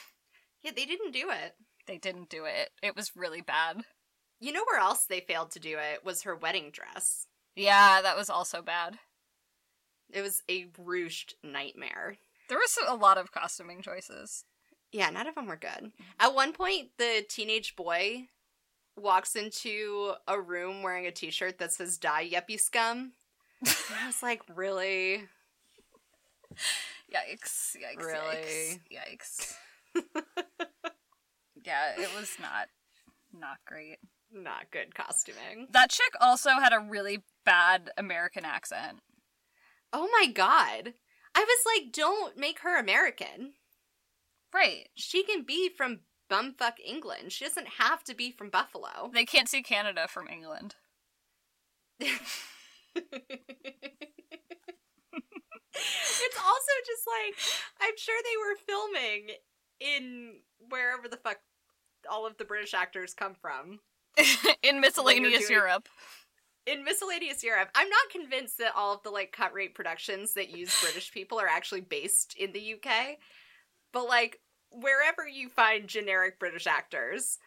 Yeah, they didn't do it. They didn't do it. It was really bad. You know where else they failed to do it was her wedding dress. Yeah, that was also bad. It was a ruched nightmare. There was a lot of costuming choices. Yeah, none of them were good. At one point, the teenage boy walks into a room wearing a t-shirt that says "Die Yuppie Scum." And I was like, really? Yikes! Yikes! Really? Yikes! Yikes! yeah, it was not not great. Not good costuming. That chick also had a really bad American accent. Oh my god. I was like, don't make her American. Right. She can be from bumfuck England. She doesn't have to be from Buffalo. They can't see Canada from England. it's also just like I'm sure they were filming in wherever the fuck all of the British actors come from. In miscellaneous doing- Europe. In miscellaneous Europe, I'm not convinced that all of the like cut rate productions that use British people are actually based in the UK. But like wherever you find generic British actors,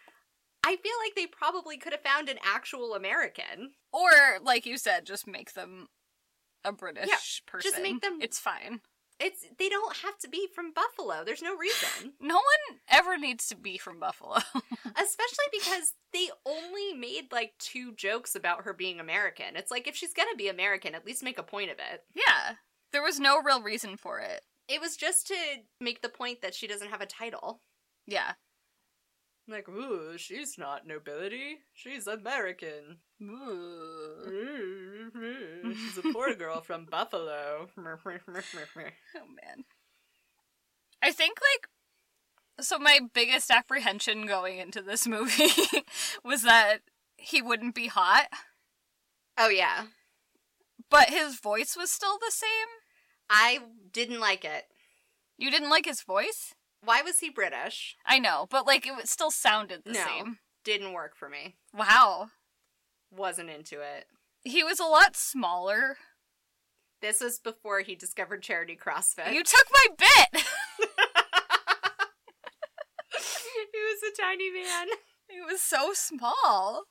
I feel like they probably could have found an actual American. Or, like you said, just make them a British person. just make them- It's fine. It's they don't have to be from Buffalo. There's no reason. No one ever needs to be from Buffalo. Especially because they only made like two jokes about her being American. It's like if she's gonna be American, at least make a point of it. yeah. There was no real reason for it. It was just to make the point that she doesn't have a title. Yeah. Like, ooh, she's not nobility. She's American. Ooh. Mm-hmm. she's a poor girl from Buffalo. Oh man. I think like so my biggest apprehension going into this movie was that he wouldn't be hot, oh yeah. but his voice was still the same. I didn't like it. You didn't like his voice? Why was he British? I know, but like it still sounded the No. same. Didn't work for me. Wow. Wasn't into it. He was a lot smaller. This was before he discovered charity CrossFit. You took my bit. he was a tiny man. he was so small.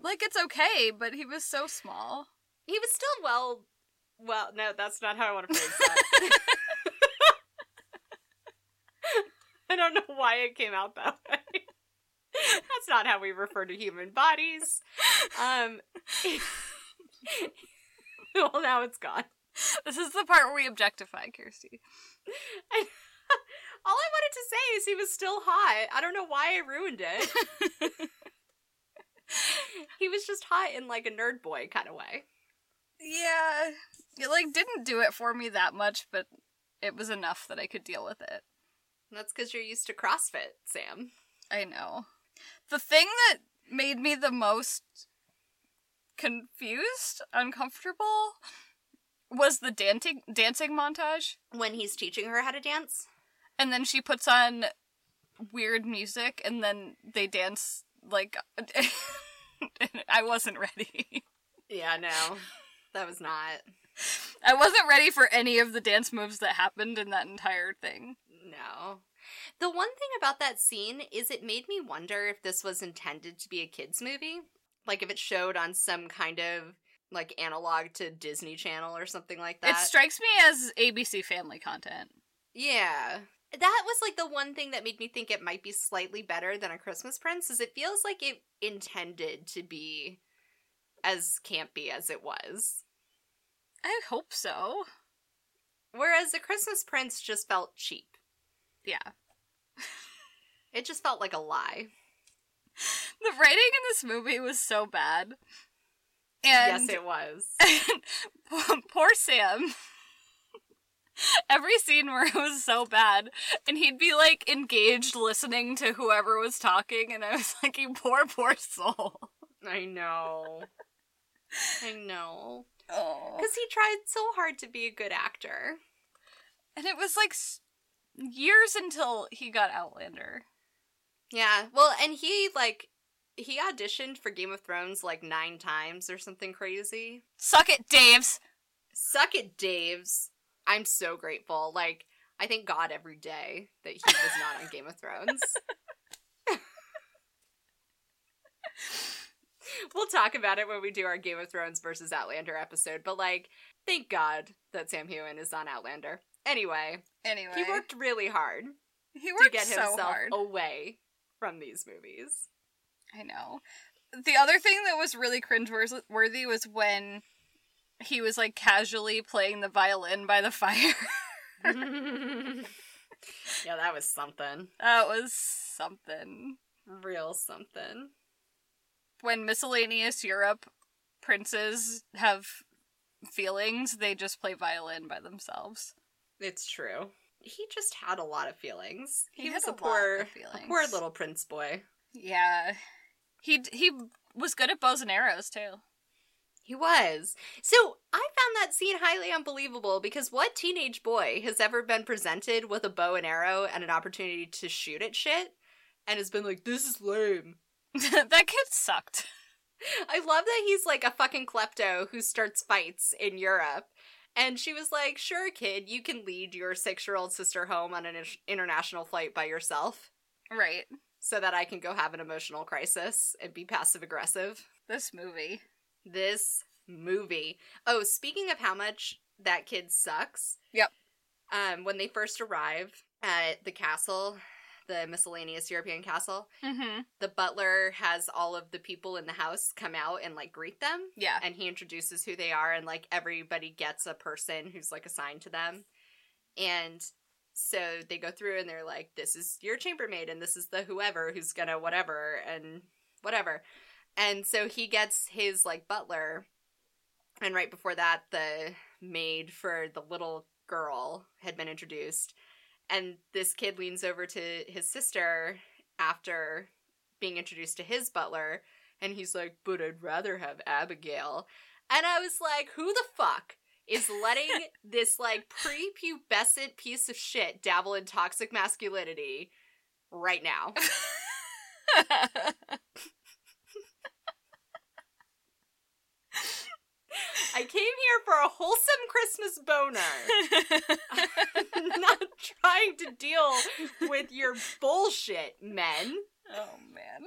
like it's okay, but he was so small. He was still well. Well, no, that's not how I want to phrase that. I don't know why it came out that way. That's not how we refer to human bodies. Um. well, now it's gone. This is the part where we objectify Kirsty. I, all I wanted to say is he was still hot. I don't know why I ruined it. he was just hot in like a nerd boy kind of way. Yeah. It like didn't do it for me that much, but it was enough that I could deal with it. That's because you're used to CrossFit, Sam. I know. The thing that made me the most confused, uncomfortable, was the dancing dancing montage. When he's teaching her how to dance. And then she puts on weird music and then they dance like I wasn't ready. Yeah, no. That was not. I wasn't ready for any of the dance moves that happened in that entire thing. No. The one thing about that scene is it made me wonder if this was intended to be a kids movie. Like if it showed on some kind of like analog to Disney Channel or something like that. It strikes me as ABC family content. Yeah. That was like the one thing that made me think it might be slightly better than a Christmas Prince is it feels like it intended to be as campy as it was. I hope so. Whereas a Christmas Prince just felt cheap. Yeah. It just felt like a lie. The writing in this movie was so bad. And yes, it was. poor Sam. Every scene where it was so bad, and he'd be like engaged listening to whoever was talking, and I was like, you poor, poor soul. I know. I know. Oh. Because he tried so hard to be a good actor. And it was like years until he got Outlander. Yeah. Well, and he, like, he auditioned for Game of Thrones like nine times or something crazy. Suck it, Daves! Suck it, Daves. I'm so grateful. Like, I thank God every day that he was not on Game of Thrones. we'll talk about it when we do our Game of Thrones versus Outlander episode, but like, thank God that Sam Heughan is on Outlander. Anyway, Anyway, he worked really hard he worked to get so himself hard. away from these movies. I know. The other thing that was really cringeworthy was when he was like casually playing the violin by the fire. yeah, that was something. that was something. Real something. When miscellaneous Europe princes have feelings, they just play violin by themselves. It's true. He just had a lot of feelings. He He, was a a, poor, a poor little prince boy. Yeah. He he was good at bows and arrows too. He was. So I found that scene highly unbelievable because what teenage boy has ever been presented with a bow and arrow and an opportunity to shoot at shit and has been like, this is lame? that kid sucked. I love that he's like a fucking klepto who starts fights in Europe. And she was like, sure, kid, you can lead your six year old sister home on an in- international flight by yourself Right. so that I can go have an emotional crisis and be passive aggressive. This movie. This movie. Oh, speaking of how much that kid sucks. Yep. Um, when they first arrive at the castle, the miscellaneous European castle, Mm-hmm. the butler has all of the people in the house come out and like greet them. Yeah. And he introduces who they are, and like everybody gets a person who's like assigned to them. And so they go through and they're like, this is your chambermaid, and this is the whoever who's gonna whatever, and whatever. And so he gets his like butler, and right before that, the maid for the little girl had been introduced. And this kid leans over to his sister after being introduced to his butler, and he's like, But I'd rather have Abigail. And I was like, Who the fuck is letting this like prepubescent piece of shit dabble in toxic masculinity right now? I came here for a wholesome Christmas boner. I'm not trying to deal with your bullshit, men. oh man.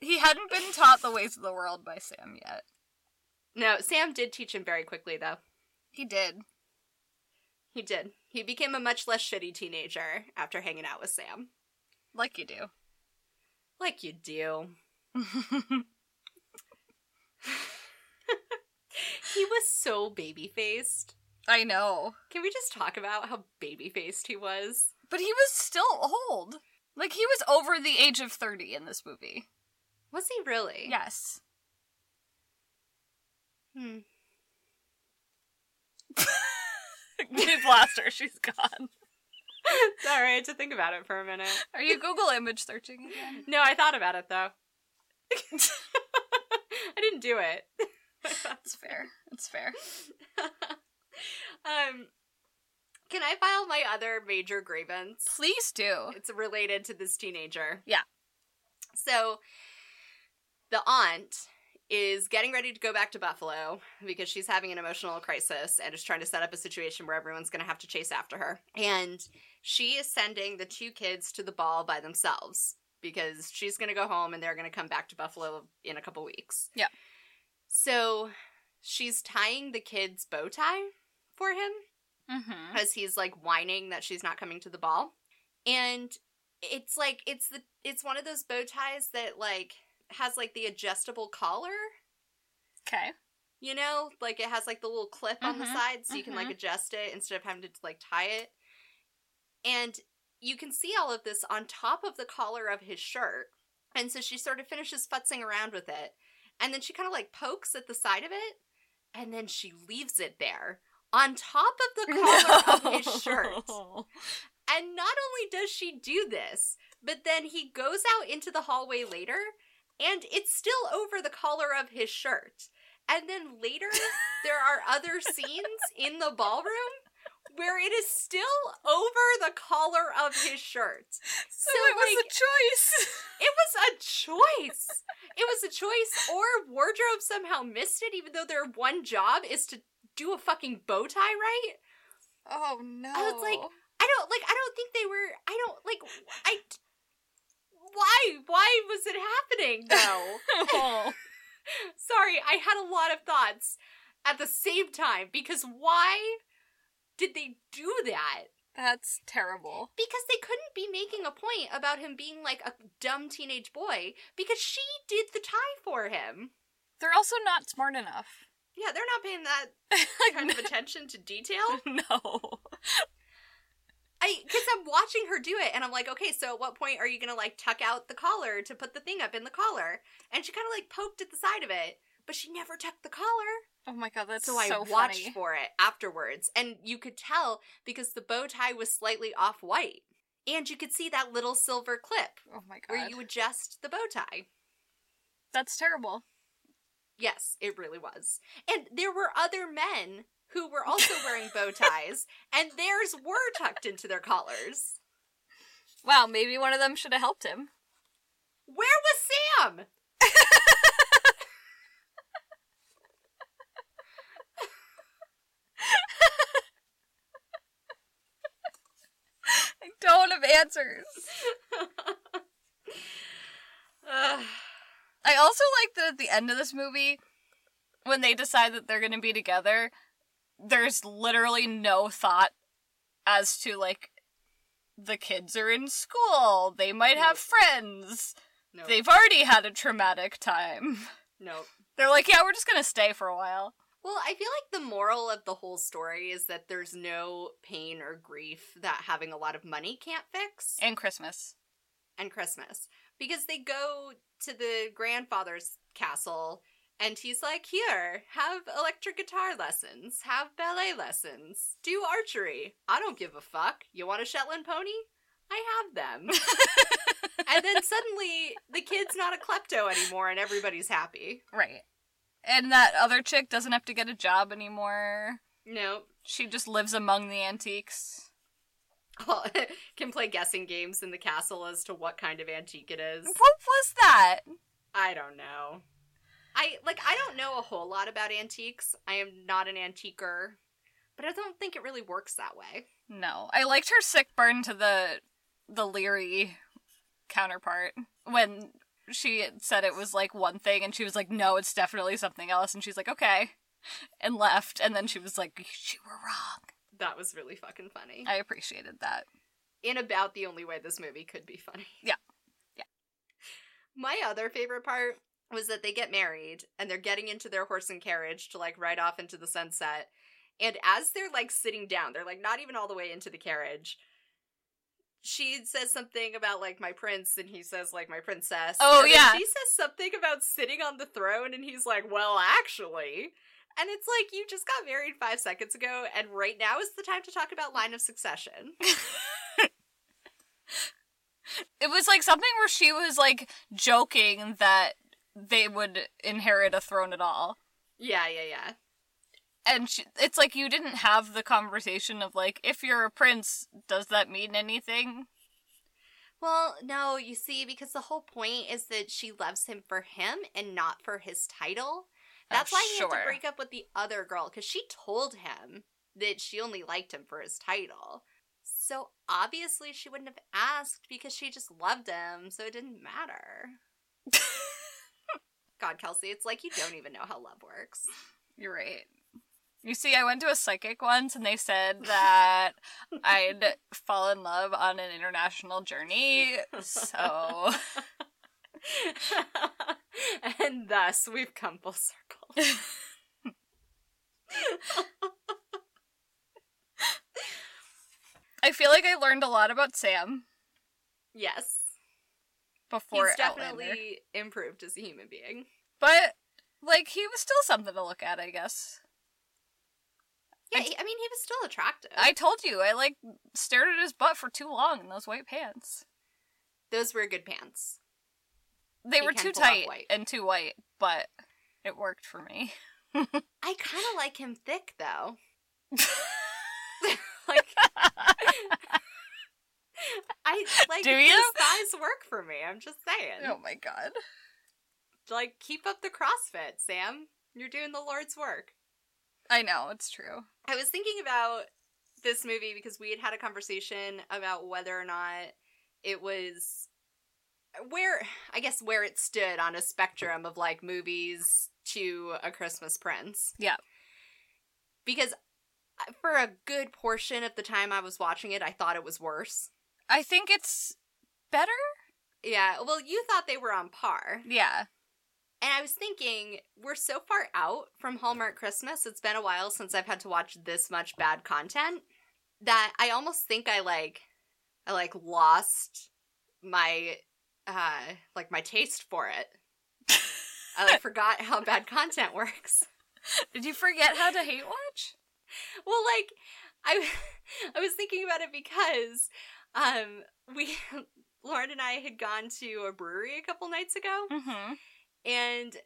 he hadn't been taught the ways of the world by Sam yet. no, Sam did teach him very quickly, though. He did. He did. He became a much less shitty teenager after hanging out with Sam. Like you do. Like you do. He was so baby faced. I know. Can we just talk about how baby faced he was? But he was still old. Like he was over the age of 30 in this movie. Was he really? Yes. Hmm. We've lost her. She's gone. It's alright to think about it for a minute. Are you Google image searching again? No, I thought about it though. I didn't do it. That's fair. That's fair. um, can I file my other major grievance? Please do. It's related to this teenager. Yeah. So, the aunt is getting ready to go back to Buffalo because she's having an emotional crisis and is trying to set up a situation where everyone's going to have to chase after her. And she is sending the two kids to the ball by themselves because she's going to go home and they're going to come back to Buffalo in a couple weeks. Yeah. So, she's tying the kid's bow tie for him Mm-hmm. because he's like whining that she's not coming to the ball and it's like it's the it's one of those bow ties that like has like the adjustable collar Okay. you know like it has like the little clip on the Mhm, side so you can like mhm. adjust it instead of having to like tie it and you can see all of this on top of the collar of his shirt. And so she sort of finishes futzing around with it. And then she kind of like pokes at the side of it and then she leaves it there on top of the collar of his shirt. And not only does she do this, but then he goes out into the hallway later and it's still over the collar of his shirt. And then later, there are other scenes in the ballroom where it is still over the collar of his shirt. So, So, it was like- a choice. It was a choice. It was a choice, or wardrobe somehow missed it, even though their one job is to do a fucking bow tie right. Oh no. I was like, I don't like. I don't think they were. I don't like. I. Why? Why was it happening though? oh. Sorry, I had a lot of thoughts at the same time because why did they do that? That's terrible. Because they couldn't be making a point about him being like a dumb teenage boy because she did the tie for him. They're also not smart enough. Yeah, they're not paying that kind of attention to detail. no. I because I'm watching her do it, and I'm like, okay, so at what point are you gonna like tuck out the collar to put the thing up in the collar? And she kind of like poked at the side of it, but she never tucked the collar. Oh my god, that's so so, I watched funny. for it afterwards, and you could tell because the bow tie was slightly off white, and you could see that little silver clip Oh my god. where you adjust the bow tie. That's terrible. Yes, it really was. And there were other men who were also wearing bow ties, and theirs were tucked into their collars. Wow, maybe one of them should have helped him. Where was Sam? I don't have answers. I also like that at the end of this movie, when they decide that they're gonna be together, there's literally no thought as to like the kids are in school, they might have friends, Nope. they've already had a traumatic time. Nope. They're like, yeah, we're just gonna stay for a while. Well, I feel like the moral of the whole story is that there's no pain or grief that having a lot of money can't fix. And Christmas. and Christmas because they go to the grandfather's castle and he's like, Here, have electric guitar lessons, have ballet lessons, do archery. I don't give a fuck. You want a Shetland pony? I have them. and then suddenly the kid's not a klepto anymore and everybody's happy. Right. And that other chick doesn't have to get a job anymore. No. She just lives among the antiques. Well, can play guessing games in the castle as to what kind of antique it is. What was that? I don't know. I like I don't know a whole lot about antiques. I am not an antiquer, but I don't think it really works that way. No. I liked her sick burn to the the Leary counterpart when she said it was like one thing and she was like, no, it's definitely something else. And she's like, okay. And left. And then she was like, you were wrong. That was really fucking funny. I appreciated that. In about the only way this movie could be funny. Yeah. Yeah. My other favorite part was that they get married and they're getting into their horse and carriage to like ride off into the sunset. And as they're like sitting down, they're like not even all the way into the carriage. She says something about like my prince, and he says like my princess. Oh, And yeah. She says something about sitting on the throne, and he's like, "Well, actually." And it's like you just got married five seconds ago, and right now is the time to talk about line of succession. It was like something where she was like joking that they would inherit a throne at all. yeah, yeah, yeah. And she, it's like you didn't have the conversation of like, if you're a prince, does that mean anything? Well, no, you see, because the whole point is that she loves him for him and not for his title. Uh, That's Oh, why he had to break up with the other girl, because she told him that she only liked him for his title. So obviously she wouldn't have asked because she just loved him, so it didn't matter. God, Kelsey, it's like you don't even know how love works. You're right. You see, I went to a psychic once and they said that I'd fall in love on an international journey. So, and thus we've come full circle. I feel like I learned a lot about Sam yes. before He's Outlander. definitely improved as a human being. But, like, he was still something to look at, I guess. Yeah, I- I mean, he was still attractive. I told you, I, like, stared at his butt for too long in those white pants. Those were good pants. They He were too tight white. and too white, but it worked for me. I kind of like him thick, though. like, I like Do you? his thighs work for me. I'm just saying. oh my god. Like, keep up the CrossFit, Sam. You're doing the Lord's work. I know, it's true. I was thinking about this movie because we had had a conversation about whether or not it was where I guess where it stood on a spectrum of like movies to A Christmas Prince. Yeah. Because uh, for a good portion of the time I was watching it, I thought it was worse. I think it's better? Yeah, well, you thought they were on par. Yeah. And I was thinking, we're so far out from Hallmark Christmas. It's been a while since I've had to watch this much bad content that I almost think I like I like lost my uh like my taste for it. I like forgot how bad content works. Did you forget how to hate watch? Well, like I I was thinking about it because um we Lauren and I had gone to a brewery a couple nights ago Mm-hmm. And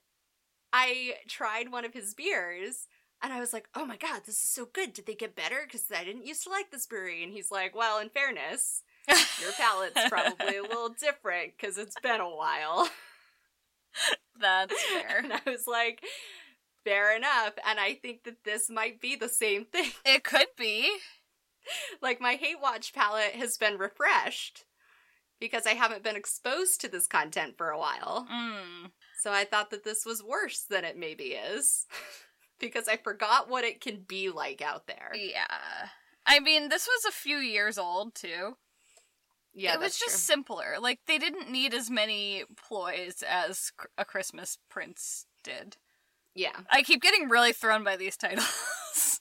I tried one of his beers and I was like, "Oh my god, this is so good. Did they get better cuz I didn't used to like this brewery." And he's like, "Well, in fairness, your palate's probably a little different cuz it's been a while." That's fair. And I was like, "Fair enough." And I think that this might be the same thing. It could be. like my hate watch palette has been refreshed because I haven't been exposed to this content for a while. Mm. So I thought that this was worse than it maybe is because I forgot what it can be like out there. Yeah. I mean, this was a few years old too. Yeah, it was just true. simpler. Like they didn't need as many ploys as a Christmas Prince did. yeah. I keep getting really thrown by these titles.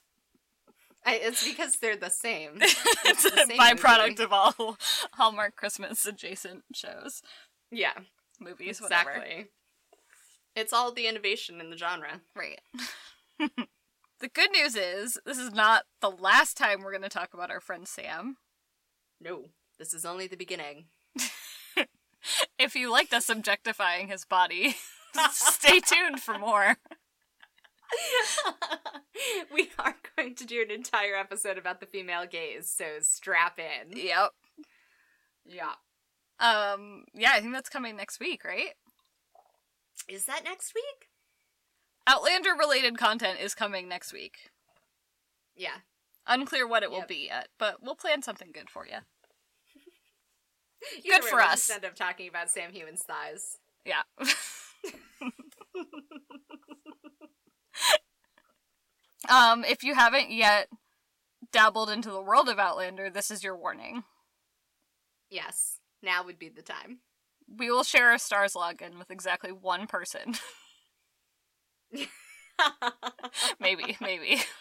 I, it's because they're the same. it's the a same byproduct movie. of all Hallmark Christmas adjacent shows, Yeah, movies, whatever. Exactly. It's all the innovation in the genre. Right. the good news is this is not the last time we're going to talk about our friend Sam. No, this is only the beginning. If you liked us objectifying his body, stay tuned for more. we are going to do an entire episode about the female gaze, so strap in. Yep. Yeah. Um. Yeah, I think that's coming next week, right? Is that next week? Outlander related content is coming next week. Yeah. Unclear what it will be yet, but we'll plan something good for you. Good for us. End up talking about Sam Heughan's thighs. Yeah. um, if you haven't yet dabbled into the world of Outlander, this is your warning. Yes, now would be the time. We will share a Starz login with exactly one person. maybe, maybe.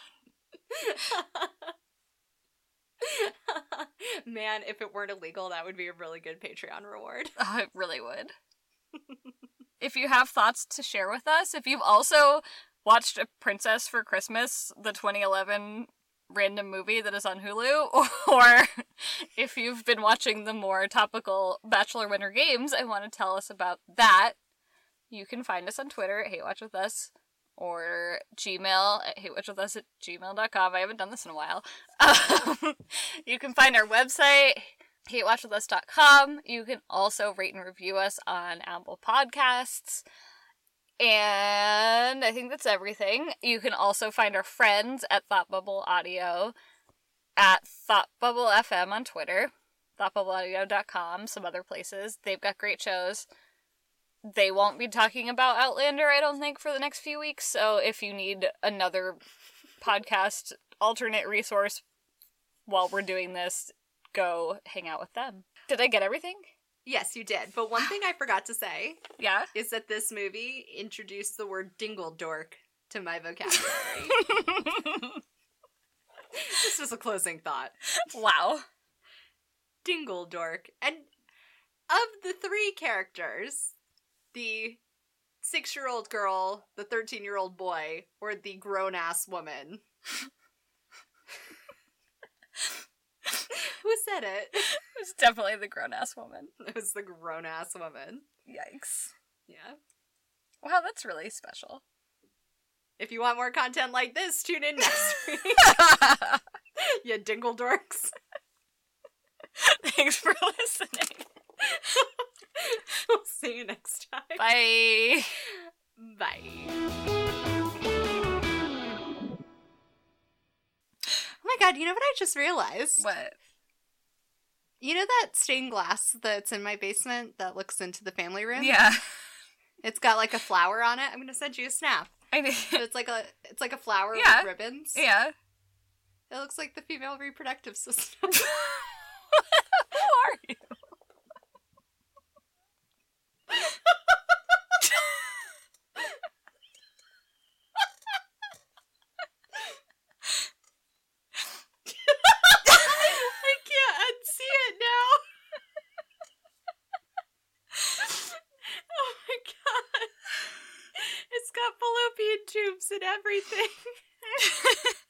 Man, if it weren't illegal, that would be a really good Patreon reward. Oh, it really would. if you have thoughts to share with us, if you've also watched A Princess for Christmas, the 2011 random movie that is on Hulu, or if you've been watching the more topical Bachelor Winter Games and want to tell us about that, you can find us on Twitter at HateWatchWithUs or Gmail at hatewatchwithus at gmail.com. I haven't done this in a while. Um, you can find our website, hatewatchwithus.com. You can also rate and review us on Apple Podcasts. And I think that's everything. You can also find our friends at Thought Bubble Audio at Thought Bubble FM on Twitter, thoughtbubbleaudio.com, some other places. They've got great shows. They won't be talking about Outlander, I don't think, for the next few weeks. So if you need another podcast alternate resource while we're doing this, go hang out with them. Did I get everything? Yes, you did. But one thing I forgot to say Yeah. is that this movie introduced the word dingle dork to my vocabulary. this was a closing thought. wow. Dingle dork. And of the three characters, the six year old girl, the 13 year old boy, or the grown ass woman. Who said it? It was definitely the grown ass woman. It was the grown ass woman. Yikes. Yeah. Wow, that's really special. If you want more content like this, tune in next week. you dingle dorks. Thanks for listening. we'll see you next time. Bye. Bye. Oh my god, you know what I just realized? What? You know that stained glass that's in my basement that looks into the family room? Yeah. It's got like a flower on it. I'm gonna send you a snap. I. So it's like a it's like a flower Yeah. with ribbons. Yeah. It looks like the female reproductive system. Who are you? I can't unsee it now. oh my tubes and everything.